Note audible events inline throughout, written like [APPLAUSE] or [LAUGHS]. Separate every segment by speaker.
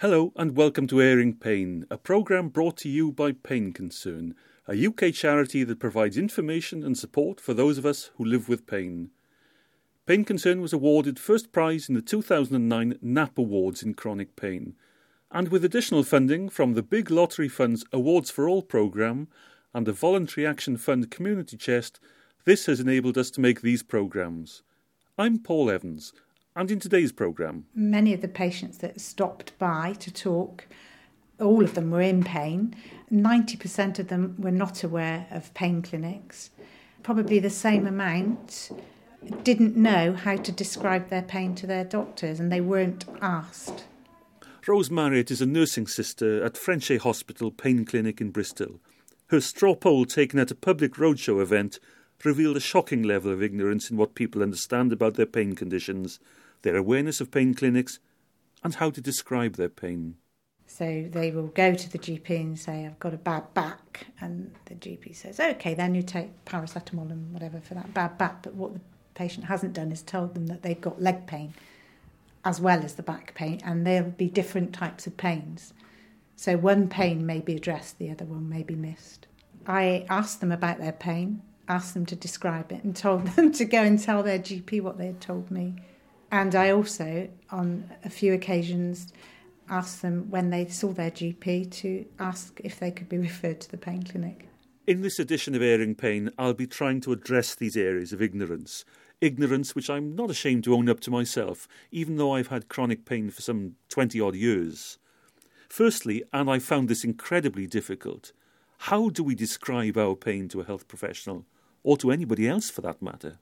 Speaker 1: Hello and welcome to Airing Pain, a programme brought to you by Pain Concern, a UK charity that provides information and support for those of us who live with pain. Pain Concern was awarded first prize in the 2009 NAP Awards in chronic pain, and with additional funding from the Big Lottery Fund's Awards for All programme and the Voluntary Action Fund Community Chest, this has enabled us to make these programmes. I'm Paul Evans and in today's programme.
Speaker 2: Many of the patients that stopped by to talk, all of them were in pain. 90% of them were not aware of pain clinics. Probably the same amount didn't know how to describe their pain to their doctors and they weren't asked.
Speaker 1: Rose Marriot is a nursing sister at Frenchay Hospital Pain Clinic in Bristol. Her straw poll taken at a public roadshow event revealed a shocking level of ignorance in what people understand about their pain conditions their awareness of pain clinics, and how to describe their pain.
Speaker 2: So they will go to the GP and say, I've got a bad back. And the GP says, OK, then you take paracetamol and whatever for that bad back. But what the patient hasn't done is told them that they've got leg pain as well as the back pain, and there'll be different types of pains. So one pain may be addressed, the other one may be missed. I asked them about their pain, asked them to describe it, and told [LAUGHS] them to go and tell their GP what they had told me. And I also, on a few occasions, asked them when they saw their GP to ask if they could be [LAUGHS] referred to the pain clinic.
Speaker 1: In this edition of Airing Pain, I'll be trying to address these areas of ignorance. Ignorance which I'm not ashamed to own up to myself, even though I've had chronic pain for some 20 odd years. Firstly, and I found this incredibly difficult, how do we describe our pain to a health professional, or to anybody else for that matter?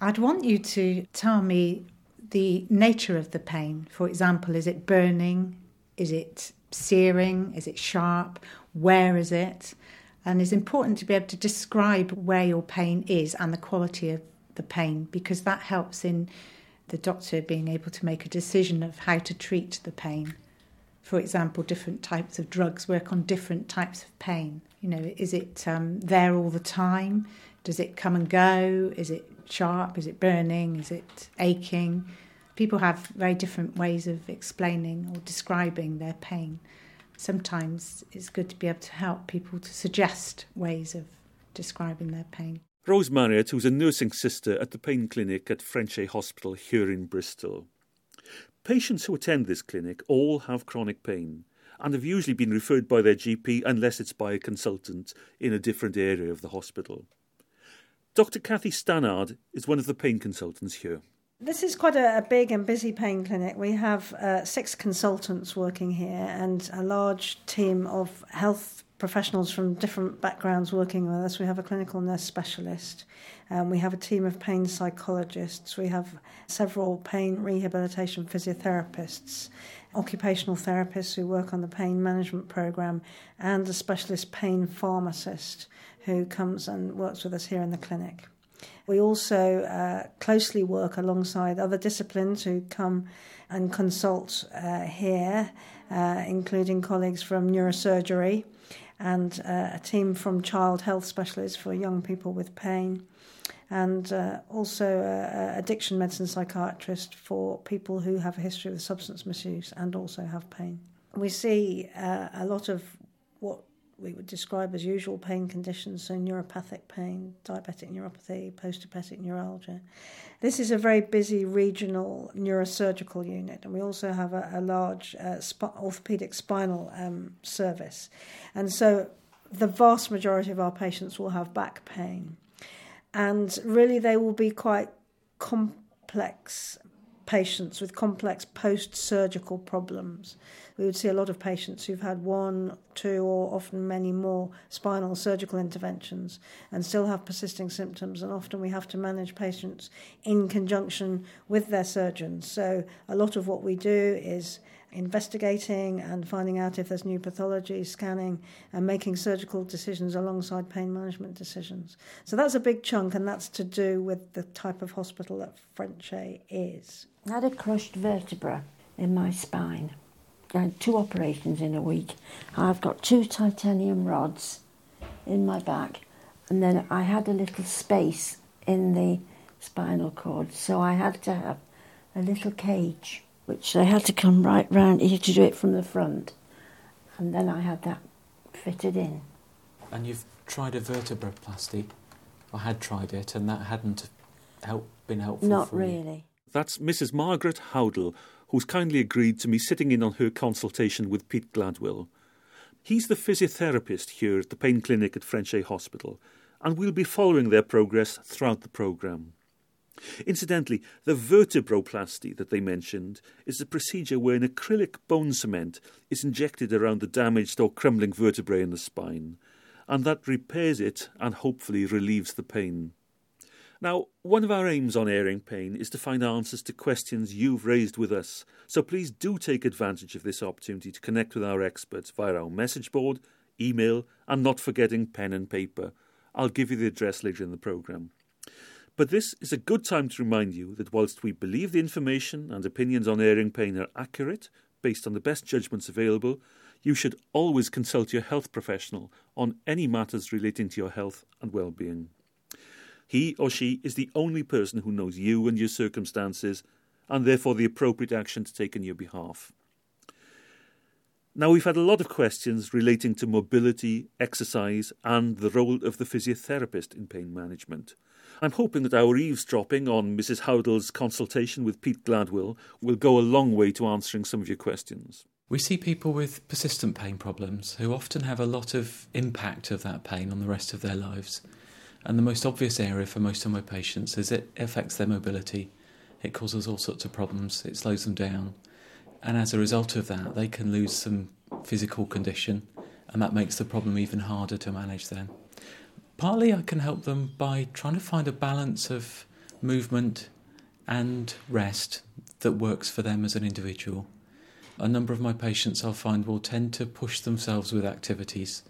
Speaker 2: I'd want you to tell me the nature of the pain. For example, is it burning? Is it searing? Is it sharp? Where is it? And it's important to be able to describe where your pain is and the quality of the pain because that helps in the doctor being able to make a decision of how to treat the pain. For example, different types of drugs work on different types of pain. You know, is it um, there all the time? Does it come and go? Is it sharp? Is it burning? Is it aching? People have very different ways of explaining or describing their pain. Sometimes it's good to be able to help people to suggest ways of describing their pain.
Speaker 1: Rose Marriot, who's a nursing sister at the pain clinic at Frenchay Hospital here in Bristol. Patients who attend this clinic all have chronic pain and have usually been referred by their GP unless it's by a consultant in a different area of the hospital. Dr. Cathy Stannard is one of the pain consultants here.
Speaker 3: This is quite a, a big and busy pain clinic. We have uh, six consultants working here and a large team of health professionals from different backgrounds working with us. We have a clinical nurse specialist, um, we have a team of pain psychologists, we have several pain rehabilitation physiotherapists, occupational therapists who work on the pain management program, and a specialist pain pharmacist who comes and works with us here in the clinic. We also uh, closely work alongside other disciplines who come and consult uh, here, uh, including colleagues from neurosurgery and uh, a team from child health specialists for young people with pain, and uh, also uh, addiction medicine psychiatrist for people who have a history of substance misuse and also have pain. We see a lot of what we would describe as usual pain conditions, so neuropathic pain, diabetic neuropathy, postherpetic neuralgia. This is a very busy regional neurosurgical unit, and we also have a, a large uh, sp- orthopedic spinal um, service. And so the vast majority of our patients will have back pain. And really, they will be quite complex patients with complex post surgical problems. We would see a lot of patients who've had one, two, or often many more spinal surgical interventions and still have persisting symptoms. And often we have to manage patients in conjunction with their surgeons. So a lot of what we do is investigating and finding out if there's new pathology, scanning, and making surgical decisions alongside pain management decisions. So that's a big chunk, and that's to do with the type of hospital that Frenchay is.
Speaker 4: I had a crushed vertebra in my spine. I had two operations in a week. I've got two titanium rods in my back, and then I had a little space in the spinal cord, so I had to have a little cage which they had to come right round. You had to do it from the front, and then I had that fitted in.
Speaker 5: And you've tried a vertebroplasty, I had tried it, and that hadn't help, been helpful
Speaker 4: Not
Speaker 5: for you?
Speaker 4: really.
Speaker 1: That's Mrs. Margaret Howdle, who's kindly agreed to me sitting in on her consultation with Pete Gladwell. He's the physiotherapist here at the pain clinic at Frenchay Hospital, and we'll be following their progress throughout the programme. Incidentally, the vertebroplasty that they mentioned is a procedure where an acrylic bone cement is injected around the damaged or crumbling vertebrae in the spine, and that repairs it and hopefully relieves the pain. Now, one of our aims on Airing Pain is to find answers to questions you've raised with us, so please do take advantage of this opportunity to connect with our experts via our message board, email, and not forgetting pen and paper. I'll give you the address later in the programme. But this is a good time to remind you that whilst we believe the information and opinions on airing pain are accurate, based on the best judgments available, you should always consult your health professional on any matters relating to your health and well-being. He or she is the only person who knows you and your circumstances, and therefore the appropriate action to take on your behalf. Now, we've had a lot of questions relating to mobility, exercise, and the role of the physiotherapist in pain management. I'm hoping that our eavesdropping on Mrs. Howdle's consultation with Pete Gladwell will go a long way to answering some of your questions.
Speaker 5: We see people with persistent pain problems who often have a lot of impact of that pain on the rest of their lives. And the most obvious area for most of my patients is it affects their mobility. It causes all sorts of problems, it slows them down. And as a result of that, they can lose some physical condition, and that makes the problem even harder to manage then. Partly, I can help them by trying to find a balance of movement and rest that works for them as an individual. A number of my patients I'll find will tend to push themselves with activities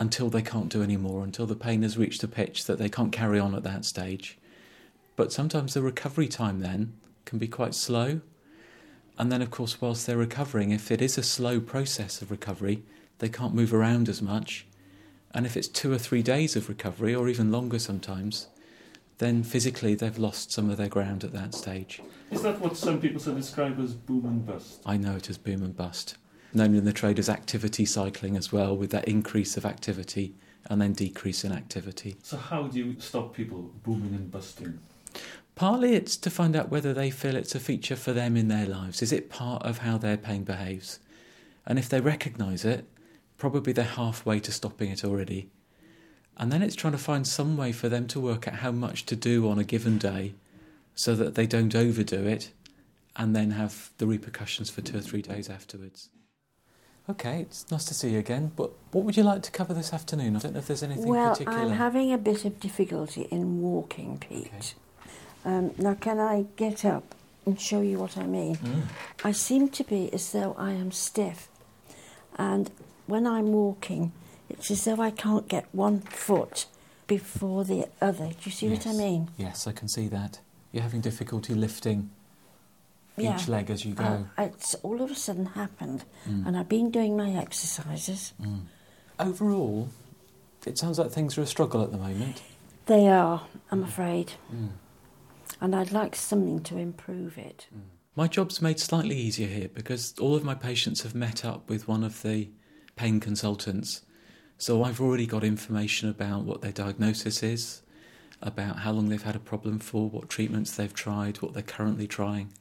Speaker 5: until they can't do any more, until the pain has reached a pitch that they can't carry on at that stage. But sometimes the recovery time then can be quite slow. And then, of course, whilst they're recovering, if it is a slow process of recovery, they can't move around as much. And if it's two or three days of recovery, or even longer sometimes, then physically they've lost some of their ground at that stage.
Speaker 1: Is that what some people describe as boom and bust?
Speaker 5: I know it as boom and bust. Known in the trade as activity cycling as well, with that increase of activity and then decrease in activity.
Speaker 1: So, how do you stop people booming and busting?
Speaker 5: Partly it's to find out whether they feel it's a feature for them in their lives. Is it part of how their pain behaves? And if they recognise it, probably they're halfway to stopping it already. And then it's trying to find some way for them to work out how much to do on a given day so that they don't overdo it and then have the repercussions for two or three days afterwards. Okay, it's nice to see you again, but what would you like to cover this afternoon? I don't know if there's anything
Speaker 4: well,
Speaker 5: particular.
Speaker 4: I'm having a bit of difficulty in walking, Pete. Um, now, can I get up and show you what I mean?
Speaker 5: Mm.
Speaker 4: I seem to be as though I am stiff, and when I'm walking, it's as though I can't get one foot before the other. Do you see what I mean?
Speaker 5: Yes, I can see that. You're having difficulty lifting
Speaker 4: Yeah.
Speaker 5: each leg as you go.
Speaker 4: Uh, it's all of a sudden happened,
Speaker 5: Mm.
Speaker 4: and I've been doing my exercises.
Speaker 5: Mm. Overall, it sounds like things are a struggle at the moment.
Speaker 4: They are, I'm afraid,
Speaker 5: Mm.
Speaker 4: and I'd like something to improve it.
Speaker 5: My job's made slightly easier here because all of my patients have met up with one of the pain consultants. So I've already got information about what their diagnosis is, about how long they've had a problem for, what treatments they've tried, what they're currently trying.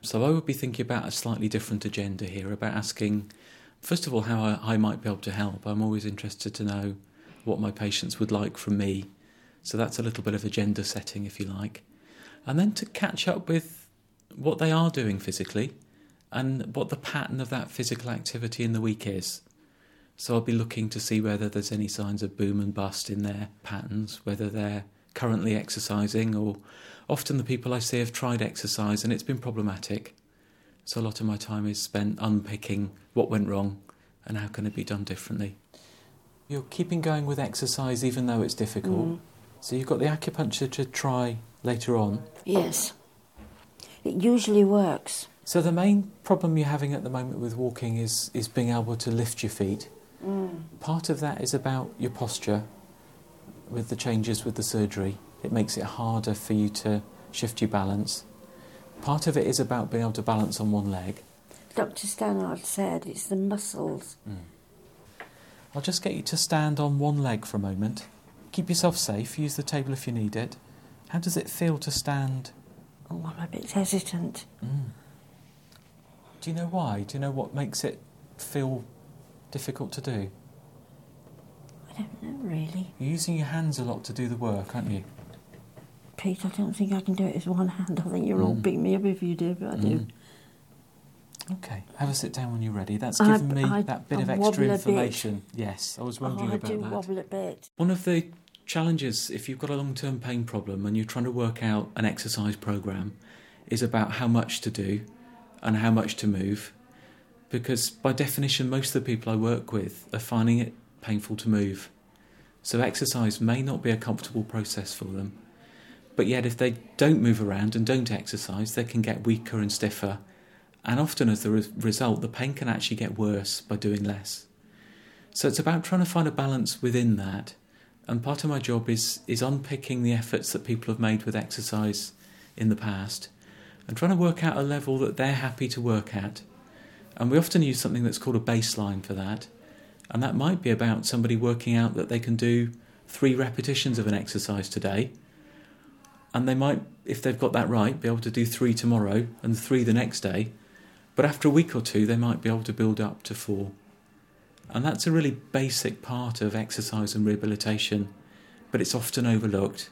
Speaker 5: So I would be thinking about a slightly different agenda here, about asking, first of all, how I, I might be able to help. I'm always interested to know what my patients would like from me. So that's a little bit of agenda setting, if you like. And then to catch up with what they are doing physically and what the pattern of that physical activity in the week is. So I'll be looking to see whether there's any signs of boom and bust in their patterns, whether they're currently exercising or often the people I see have tried exercise and it's been problematic. So a lot of my time is spent unpicking what went wrong and how can it be done differently. You're keeping going with exercise even though it's difficult.
Speaker 4: Mm.
Speaker 5: So you've got the acupuncture to try later on.
Speaker 4: Yes, it usually works.
Speaker 5: So the main problem you're having at the moment with walking is is being able to lift your feet.
Speaker 4: Mm.
Speaker 5: Part of that is about your posture. With the changes with the surgery, it makes it harder for you to shift your balance. Part of it is about being able to balance on one leg.
Speaker 4: Dr. Stannard said it's the muscles.
Speaker 5: I'll just get you to stand on one leg for a moment. Keep yourself safe, use the table if you need it. How does it feel to stand?
Speaker 4: Oh, I'm a bit hesitant.
Speaker 5: Mm. Do you know why? Do you know what makes it feel difficult to do?
Speaker 4: I don't know really.
Speaker 5: You're using your hands a lot to do the work, aren't you?
Speaker 4: Pete, I don't think I can do it with one hand. I think you'll all
Speaker 5: Mm.
Speaker 4: beat me up if you do, but I do.
Speaker 5: Mm. Okay, have a sit down when you're ready. That's
Speaker 4: I-
Speaker 5: given me
Speaker 4: I-
Speaker 5: that bit
Speaker 4: I
Speaker 5: of extra information. Yes, I was wondering
Speaker 4: oh, I
Speaker 5: about
Speaker 4: do wobble a bit.
Speaker 5: One of the challenges, if you've got a long term pain problem and you're trying to work out an exercise program, is about how much to do and how much to move. Because by definition, most of the people I work with are finding it painful to move. So exercise may not be a comfortable process for them. But yet, if they don't move around and don't exercise, they can get weaker and stiffer. And often, as re- result, the pain can actually get worse by doing less. So it's about trying to find a balance within that. And part of my job is is unpicking the efforts that people have made with exercise in the past and trying to work out a level that they're happy to work at. And we often use something that's called a baseline for that. And that might be about somebody working out that they can do three repetitions of an exercise today. And they might, if they've got that right, be able to do three tomorrow and three the next day. But after a week or two, they might be able to build up to four. And that's a really basic part of exercise and rehabilitation, but it's often overlooked.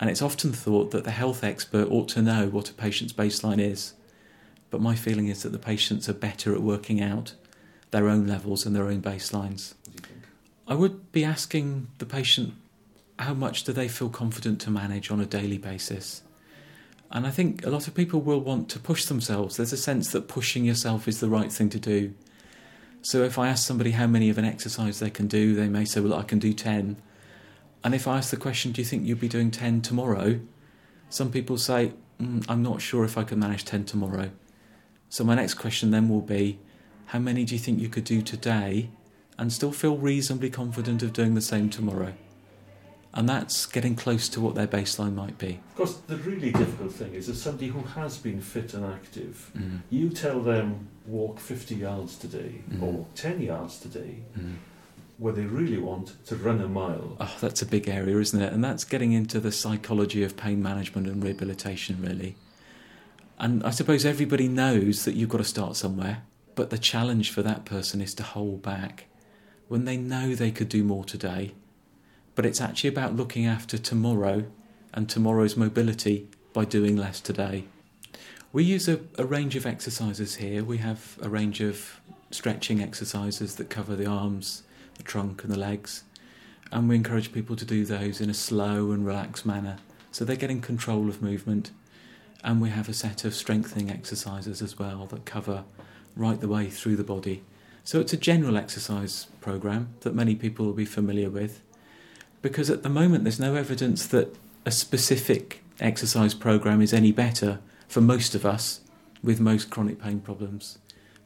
Speaker 5: And it's often thought that the health expert ought to know what a patient's baseline is. But my feeling is that the patients are better at working out their own levels and their own baselines. I would be asking the patient how much do they feel confident to manage on a daily basis. And I think a lot of people will want to push themselves. There's a sense that pushing yourself is the right thing to do. So if I ask somebody how many of an exercise they can do, they may say, Well, I can do 10. And if I ask the question, Do you think you'll be doing 10 tomorrow? Some people say, mm, I'm not sure if I can manage 10 tomorrow. So my next question then will be, How many do you think you could do today and still feel reasonably confident of doing the same tomorrow? And that's getting close to what their baseline might be.
Speaker 1: Of course, the really difficult thing is as somebody who has been fit and active,
Speaker 5: Mm.
Speaker 1: you tell them walk 50 yards today
Speaker 5: Mm.
Speaker 1: or 10 yards today,
Speaker 5: Mm.
Speaker 1: where they really want to run a mile.
Speaker 5: Oh, that's a big area, isn't it? And that's getting into the psychology of pain management and rehabilitation, really. And I suppose everybody knows that you've got to start somewhere, but the challenge for that person is to hold back when they know they could do more today. But it's actually about looking after tomorrow and tomorrow's mobility by doing less today. We use a, a range of exercises here. We have a range of stretching exercises that cover the arms, the trunk, and the legs and we encourage people to do those in a slow and relaxed manner so they're getting control of movement. And we have a set of strengthening exercises as well that cover right the way through the body. So it's a general exercise program that many people will be familiar with because at the moment there's no evidence that a specific exercise program is any better for most of us with most chronic pain problems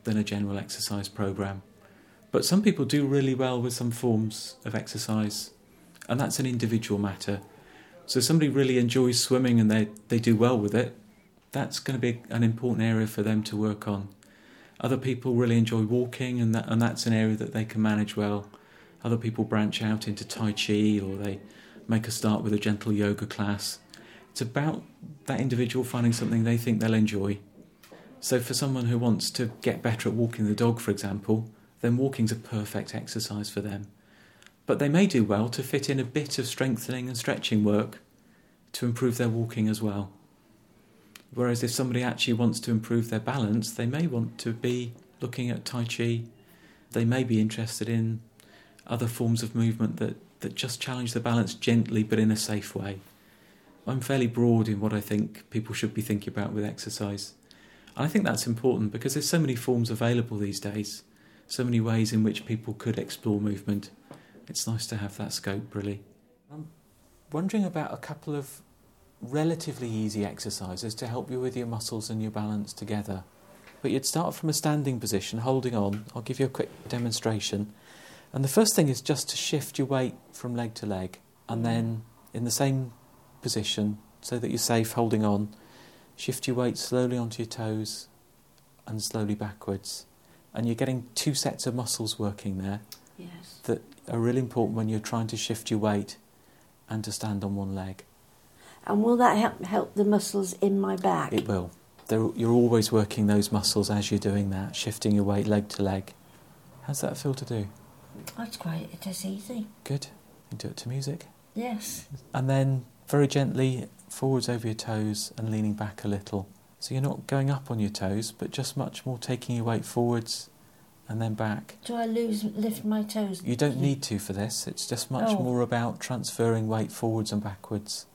Speaker 5: than a general exercise program. But some people do really well with some forms of exercise, and that's an individual matter. So, somebody really enjoys swimming and they, they do well with it, that's going to be an important area for them to work on. Other people really enjoy walking, and, that, and that's an area that they can manage well. Other people branch out into Tai Chi or they make a start with a gentle yoga class. It's about that individual finding something they think they'll enjoy. So, for someone who wants to get better at walking the dog, for example, then walking's a perfect exercise for them. But they may do well to fit in a bit of strengthening and stretching work to improve their walking as well. Whereas if somebody actually wants to improve their balance, they may want to be looking at Tai Chi. They may be interested in other forms of movement that, that just challenge the balance gently but in a safe way. I'm fairly broad in what I think people should be thinking about with exercise. And I think that's important because there's so many forms available these days, so many ways in which people could explore movement. It's nice to have that scope, really. I'm wondering about a couple of relatively easy exercises to help you with your muscles and your balance together. But you'd start from a standing position, holding on. I'll give you a quick demonstration. And the first thing is just to shift your weight from leg to leg, and then in the same position, so that you're safe holding on, shift your weight slowly onto your toes and slowly backwards. And you're getting two sets of muscles working there
Speaker 4: Yes.
Speaker 5: that are really important when you're trying to shift your weight and to stand on one leg.
Speaker 4: And will that help help the muscles in my back?
Speaker 5: It will. They're, you're always working those muscles as you're doing that, shifting your weight leg to leg. How's that feel to do?
Speaker 4: That's quite. It is easy.
Speaker 5: Good. You do it to music.
Speaker 4: Yes.
Speaker 5: And then very gently forwards over your toes and leaning back a little. So you're not going up on your toes, but just much more taking your weight forwards and then back.
Speaker 4: Do I lose lift my toes?
Speaker 5: You don't need to for this, it's just much
Speaker 4: Oh.
Speaker 5: more about transferring weight forwards and backwards.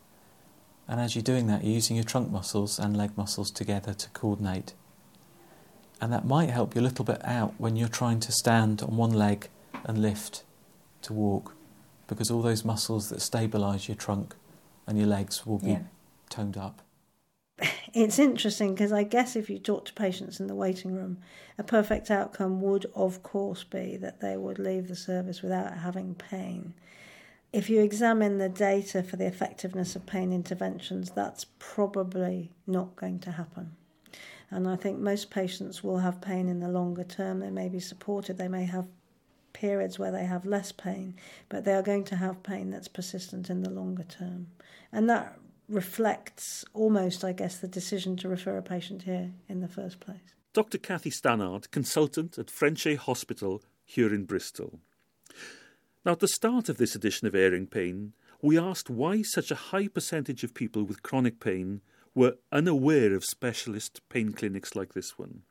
Speaker 5: And as you're doing that, you're using your trunk muscles and leg muscles together to coordinate. And that might help you a little bit out when you're trying to stand on one leg and lift to walk, because all those muscles that stabilise your trunk and your legs will be
Speaker 4: Yeah.
Speaker 5: toned up. [LAUGHS]
Speaker 3: It's interesting because I guess if you talk to patients in the waiting room, a perfect outcome would, of course, be that they would leave the service without having pain. If you examine the data for the effectiveness of pain interventions, that's probably not going to happen. And I think most patients will have pain in the longer term. They may be supported, they may have periods where they have less pain, but they are going to have pain that's persistent in the longer term. And that reflects almost, I guess, the decision to refer a patient here in the first place.
Speaker 1: Dr. Cathy Stannard, consultant at Frenchay Hospital here in Bristol. Now, at the start of this edition of Airing Pain, we asked why such a high percentage of people with chronic pain were unaware of specialist pain clinics like this one.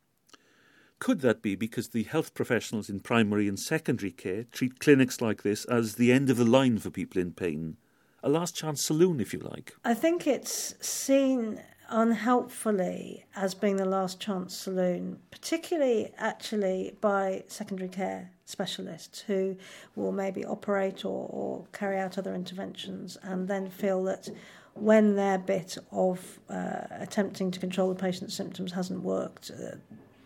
Speaker 1: Could that be because the health professionals in primary and secondary care treat clinics like this as the end of the line for people in pain? A last chance saloon, if you like.
Speaker 3: I think it's seen unhelpfully as being the last chance saloon, particularly actually by secondary care specialists who will maybe operate or, or carry out other interventions and then feel that when their bit of uh, attempting to control the patient's symptoms hasn't worked, uh,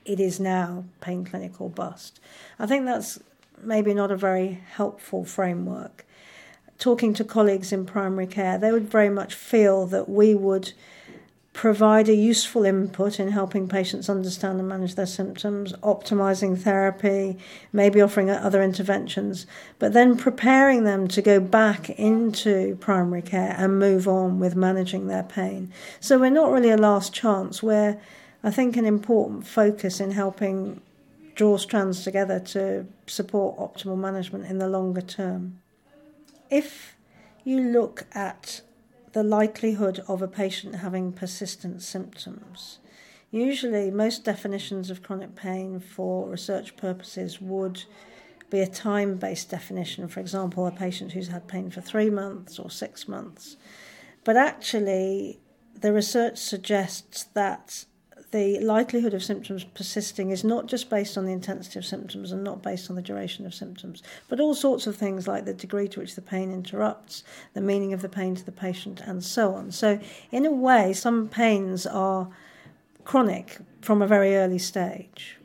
Speaker 3: it is now pain clinic or bust. I think that's maybe not a very helpful framework. Talking to colleagues in primary care, they would very much feel that we would provide a useful input in helping patients understand and manage their symptoms, optimizing therapy, maybe offering other interventions, but then preparing them to go back into primary care and move on with managing their pain. So we're not really a last chance. We're, I think, an important focus in helping draw strands together to support optimal management in the longer term. If you look at the likelihood of a patient having persistent symptoms. Usually, most definitions of chronic pain for research purposes would be a time based definition. For example, a patient who's had pain for three months or six months. But actually, the research suggests that the likelihood of symptoms persisting is not just based on the intensity of symptoms and not based on the duration of symptoms, but all sorts of things like the degree to which the pain interrupts, the meaning of the pain to the patient, and so on. So, in a way, some pains are chronic from a very early stage.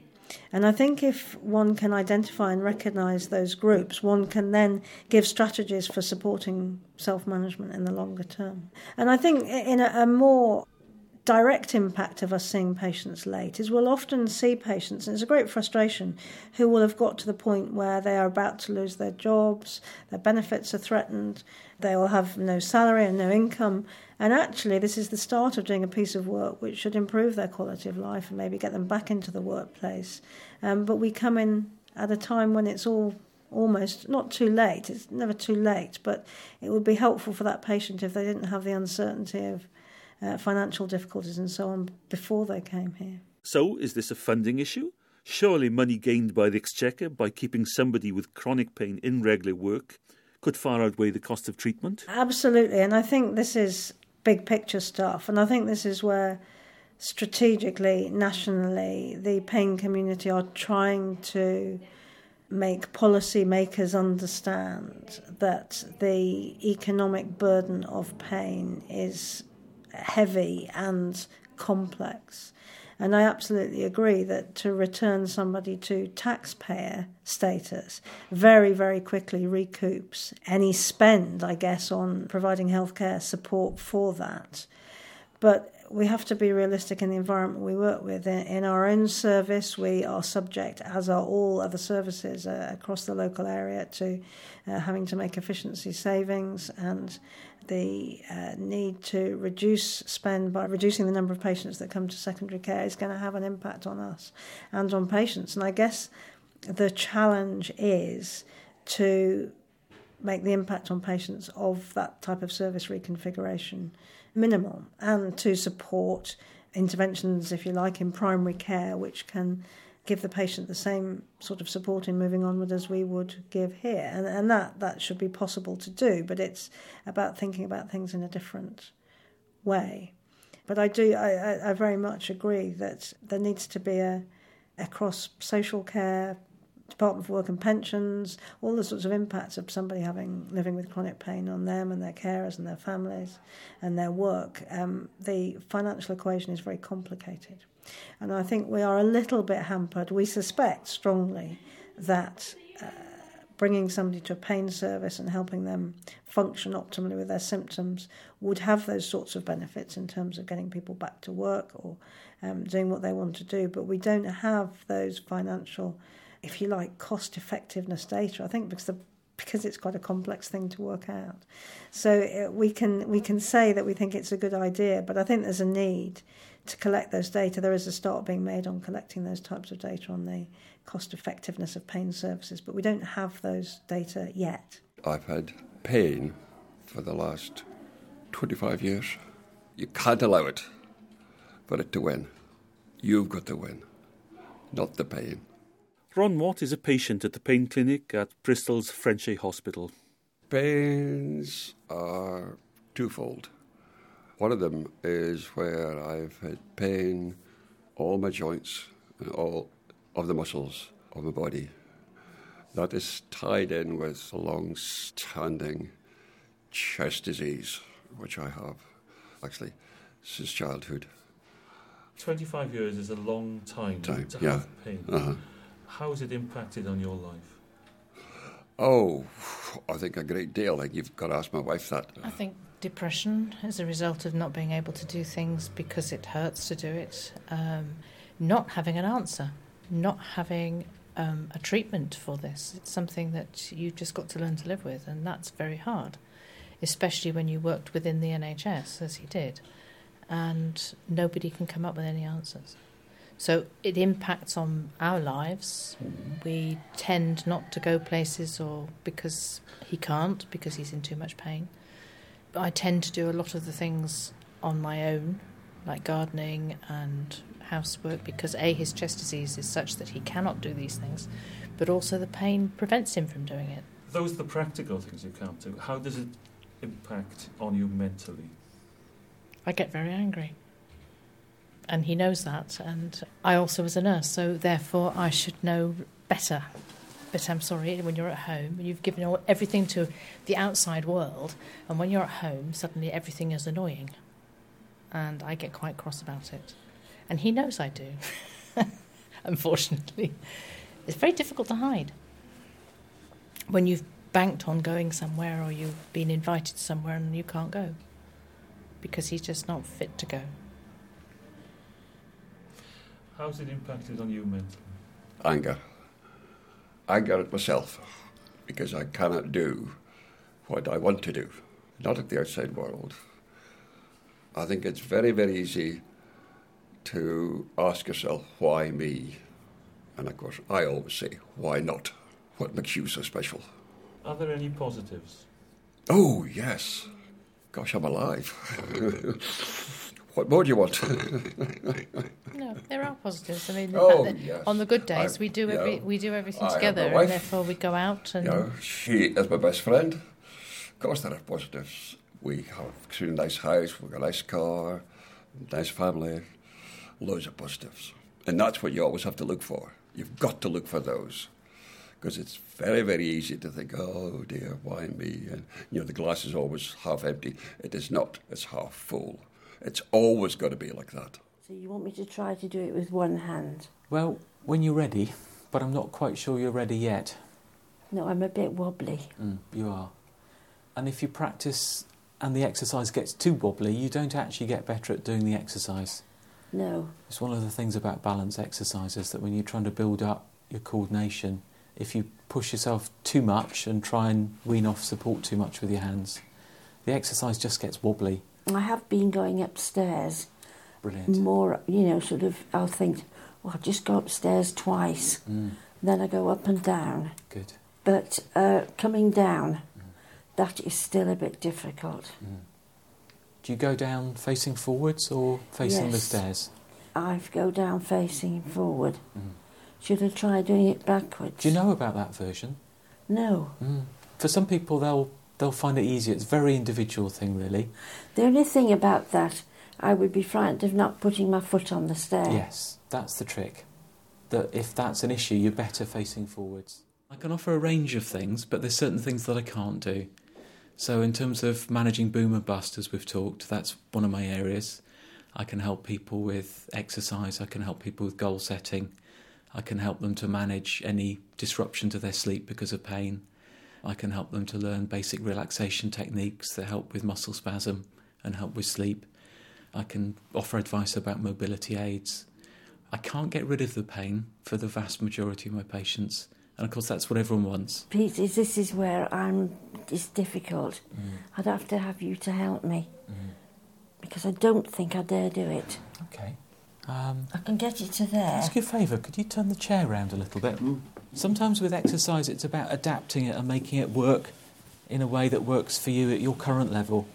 Speaker 3: And I think if one can identify and recognize those groups, one can then give strategies for supporting self management in the longer term. And I think in a, a more direct impact of us seeing patients late is we'll often see patients, and it's a great frustration, who will have got to the point where they are about to lose their jobs, their benefits are threatened, they will have no salary and no income. And actually, this is the start of doing a piece of work which should improve their quality of life and maybe get them back into the workplace. Um, but we come in at a time when it's all almost not too late, it's never too late, but it would be helpful for that patient if they didn't have the uncertainty of uh, financial difficulties and so on before they came here.
Speaker 1: So, is this a funding issue? Surely money gained by the Exchequer by keeping somebody with chronic pain in regular work could far outweigh the cost of treatment?
Speaker 3: Absolutely, and I think this is big picture stuff, and I think this is where strategically, nationally, the pain community are trying to make policymakers understand that the economic burden of pain is heavy and complex. And I absolutely agree that to return somebody to taxpayer status very, very quickly recoups any spend, I guess, on providing healthcare support for that. But we have to be realistic in the environment we work with. In, in our own service, we are subject, as are all other services uh, across the local area, to uh, having to make efficiency savings and the uh, need to reduce spend by reducing the number of patients that come to secondary care is going to have an impact on us and on patients. And I guess the challenge is to make the impact on patients of that type of service reconfiguration minimal and to support interventions, if you like, in primary care, which can give the patient the same sort of support in moving onward as we would give here. And, and that, that should be possible to do, but it's about thinking about things in a different way. But I do, I, I very much agree that there needs to be a, across social care, Department for Work and Pensions, all the sorts of impacts of somebody having living with chronic pain on them and their carers and their families and their work. Um, the financial equation is very complicated. And I think we are a little bit hampered. We suspect strongly that uh, bringing somebody to a pain service and helping them function optimally with their symptoms would have those sorts of benefits in terms of getting people back to work or um, doing what they want to do. But we don't have those financial, if you like, cost effectiveness data. I think because the because it's quite a complex thing to work out. So uh, we can we can say that we think it's a good idea, but I think there's a need to collect those data. There is a start being made on collecting those types of data on the cost effectiveness of pain services, but we don't have those data yet.
Speaker 6: I've had pain for the last 25 years. You can't allow it for it to win. You've got to win, not the pain.
Speaker 1: Ron Watt is a patient at the pain clinic at Bristol's Frenchay Hospital.
Speaker 6: Pains are twofold. One of them is where I've had pain all my joints and all of the muscles of my body. That is tied in with a long standing chest disease, which I have actually since childhood.
Speaker 1: 25 years is a long time,
Speaker 6: Time,
Speaker 1: to
Speaker 6: yeah.
Speaker 1: have pain.
Speaker 6: Uh-huh.
Speaker 1: How has it impacted on your life?
Speaker 6: Oh, I think a great deal. Like you've got to ask my wife that.
Speaker 7: I think depression as a result of not being able to do things because it hurts to do it, um, not having an answer, not having um, a treatment for this. It's something that you've just got to learn to live with, and that's very hard, especially when you worked within the NHS, as he did, and nobody can come up with any answers. So it impacts on our lives. Mm-hmm. We tend not to go places or because he can't, because he's in too much pain. But I tend to do a lot of the things on my own, like gardening and housework, because A, his chest disease is such that he cannot do these things, but also the pain prevents him from doing it.
Speaker 1: Those are the practical things you can't do. How does it impact on you mentally?
Speaker 7: I get very angry. And he knows that. And I also was a nurse, so therefore I should know better. But I'm sorry, when you're at home, you've given all, everything to the outside world, and when you're at home, suddenly everything is annoying. And I get quite cross about it. And he knows I do, [LAUGHS] unfortunately. It's very difficult to hide. When you've banked on going somewhere or you've been invited somewhere and you can't go because he's just not fit to go.
Speaker 1: How's it impacted on you mentally?
Speaker 6: Anger. Anger at myself because I cannot do what I want to do, not at the outside world. I think it's very, very easy to ask yourself, why me? And of course, I always say, why not? What makes you so special?
Speaker 1: Are there any positives?
Speaker 6: Oh, yes. Gosh, I'm alive. [LAUGHS] what more do you want? [LAUGHS]
Speaker 7: No, there are positives. I mean, the
Speaker 6: Oh, yes.
Speaker 7: on the good days
Speaker 6: I-
Speaker 7: we do every, we do everything
Speaker 6: I
Speaker 7: together, and therefore we go out and
Speaker 6: you know, she is my best friend. Of course, there are positives. We have a extremely nice house, we've got a nice car, nice family, loads of positives. And that's what you always have to look for. You've got to look for those. Because it's very, very easy to think, oh dear, why me? And, you know, the glass is always half empty. It is not, it's half full. It's always got to be like that.
Speaker 4: So you want me to try to do it with one hand?
Speaker 5: Well, when you're ready, but I'm not quite sure you're ready yet.
Speaker 4: No, I'm a bit wobbly.
Speaker 5: Mm, you are. And if you practice and the exercise gets too wobbly, you don't actually get better at doing the exercise.
Speaker 4: No.
Speaker 5: It's one of the things about balance exercises that when you're trying to build up your coordination, if you push yourself too much and try and wean off support too much with your hands, the exercise just gets wobbly.
Speaker 4: I have been going upstairs
Speaker 5: Brilliant.
Speaker 4: more, you know, sort of, I'll think, well, I'll just go upstairs twice.
Speaker 5: Mm,
Speaker 4: Then I go up and down.
Speaker 5: good.
Speaker 4: But uh, coming down, that is still a bit difficult.
Speaker 5: Mm. Do you go down facing forwards or facing the stairs?
Speaker 4: I go down facing forward.
Speaker 5: Mm.
Speaker 4: Should I try doing it backwards?
Speaker 5: Do you know about that version?
Speaker 4: No.
Speaker 5: Mm. For some people, they'll they'll find it easier. It's a very individual thing, really.
Speaker 4: The only thing about that, I would be frightened of not putting my foot on the stair.
Speaker 5: Yes, that's the trick. That if that's an issue, you're better facing forwards. I can offer a range of things, but there's certain things that I can't do. So, in terms of managing boom and bust, as we've talked, that's one of my areas. I can help people with exercise. I can help people with goal setting. I can help them to manage any disruption to their sleep because of pain. I can help them to learn basic relaxation techniques that help with muscle spasm and help with sleep. I can offer advice about mobility aids. I can't get rid of the pain for the vast majority of my patients, and of course, that's what everyone wants.
Speaker 4: Pete, this is where I'm. It's difficult. Mm. I'd have to have you to help me mm. because I don't think I dare do it.
Speaker 5: Okay. Um,
Speaker 4: I can get you to there.
Speaker 5: ask your favour, could you turn the chair round a little bit? Mm. Sometimes with exercise, it's about adapting it and making it work in a way that works for you at your current level.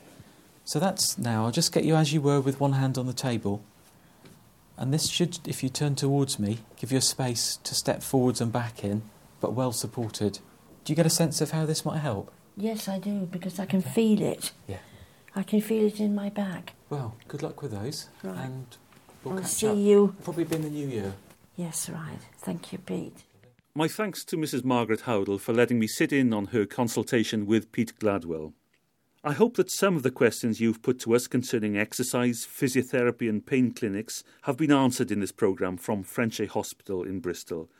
Speaker 5: So that's now. I'll just get you as you were with one hand on the table. And this should, if you turn towards me, give you a space to step forwards and back in, but well supported. Do you get a sense of how this might help?
Speaker 4: Yes, I do because I can feel it.
Speaker 5: Yeah.
Speaker 4: I can feel it in my back.
Speaker 5: Well, good luck with those.
Speaker 4: Right.
Speaker 5: And we'll
Speaker 4: I'll see
Speaker 5: up.
Speaker 4: you.
Speaker 5: Probably be in the new year.
Speaker 4: Yes, right. Thank you, Pete.
Speaker 1: My thanks to Mrs. Margaret Howdle for letting me sit in on her consultation with Pete Gladwell. I hope that some of the questions you've put to us concerning exercise, physiotherapy, and pain clinics have been answered in this programme from Frenchay Hospital in Bristol.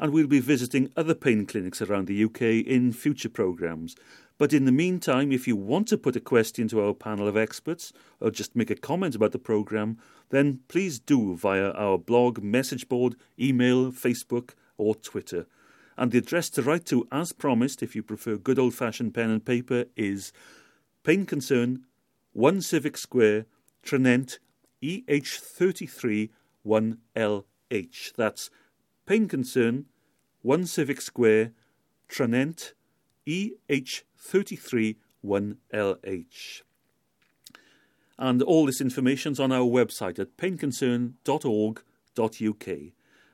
Speaker 1: And we'll be visiting other pain clinics around the UK in future programmes. But in the meantime, if you want to put a question to our panel of experts or just make a comment about the programme, then please do via our blog, message board, email, Facebook, or Twitter. And the address to write to, as promised, if you prefer good old fashioned pen and paper, is Pain Concern, 1 Civic Square, Tranent, EH33 1LH. That's Pain Concern, 1 Civic Square, Tranent, EH33 1LH. And all this information's on our website at painconcern.org.uk.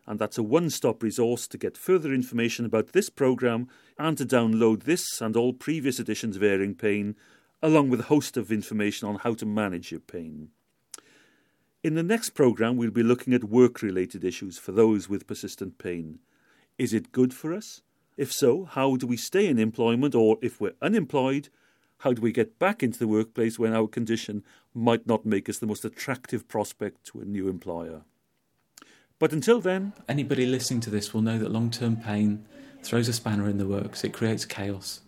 Speaker 1: And that's a one stop resource to get further information about this programme and to download this and all previous editions of Airing Pain, along with a host of information on how to manage your pain. In the next programme, we'll be looking at work related issues for those with persistent pain. Is it good for us? If so, how do we stay in employment, or if we're unemployed, how do we get back into the workplace when our condition might not make us the most attractive prospect to a new employer? But until then,
Speaker 5: Anybody listening to this will know that long term pain throws a spanner in the works, it creates chaos.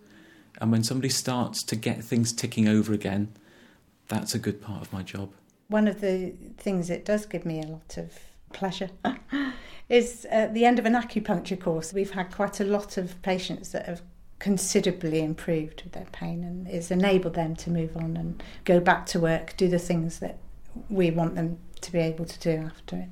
Speaker 5: And when somebody starts to get things ticking over again, that's a good part of my job.
Speaker 2: One of the things that does give me a lot of pleasure [LAUGHS] is at the end of an acupuncture course. We've had quite a lot of patients that have considerably improved with their pain and it's enabled them to move on and go back to work, do the things that we want them to be able to do after it.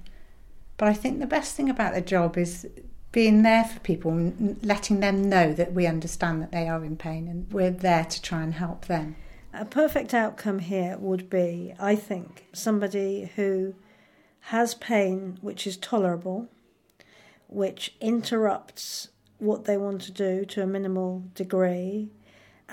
Speaker 2: But I think the best thing about the job is being there for people letting them know that we understand that they are in pain and we're there to try and help them.
Speaker 3: A perfect outcome here would be, I think, somebody who has pain which is tolerable, which interrupts what they want to do to a minimal degree,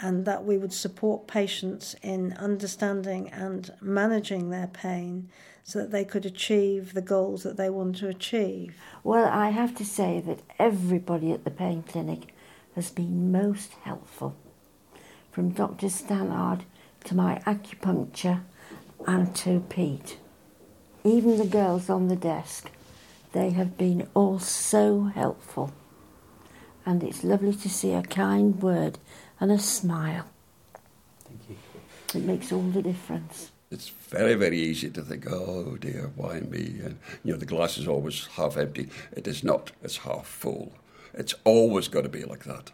Speaker 3: and that we would support patients in understanding and managing their pain so that they could achieve the goals that they want to achieve.
Speaker 4: Well, I have to say that everybody at the pain clinic has been most helpful. From Dr. Stannard to my acupuncture and to Pete. Even the girls on the desk, they have been all so helpful. And it's lovely to see a kind word and a smile.
Speaker 5: Thank you.
Speaker 4: It makes all the difference.
Speaker 6: It's very, very easy to think, oh dear, why me? And, you know, the glass is always half empty. It is not, it's half full. It's always got to be like that.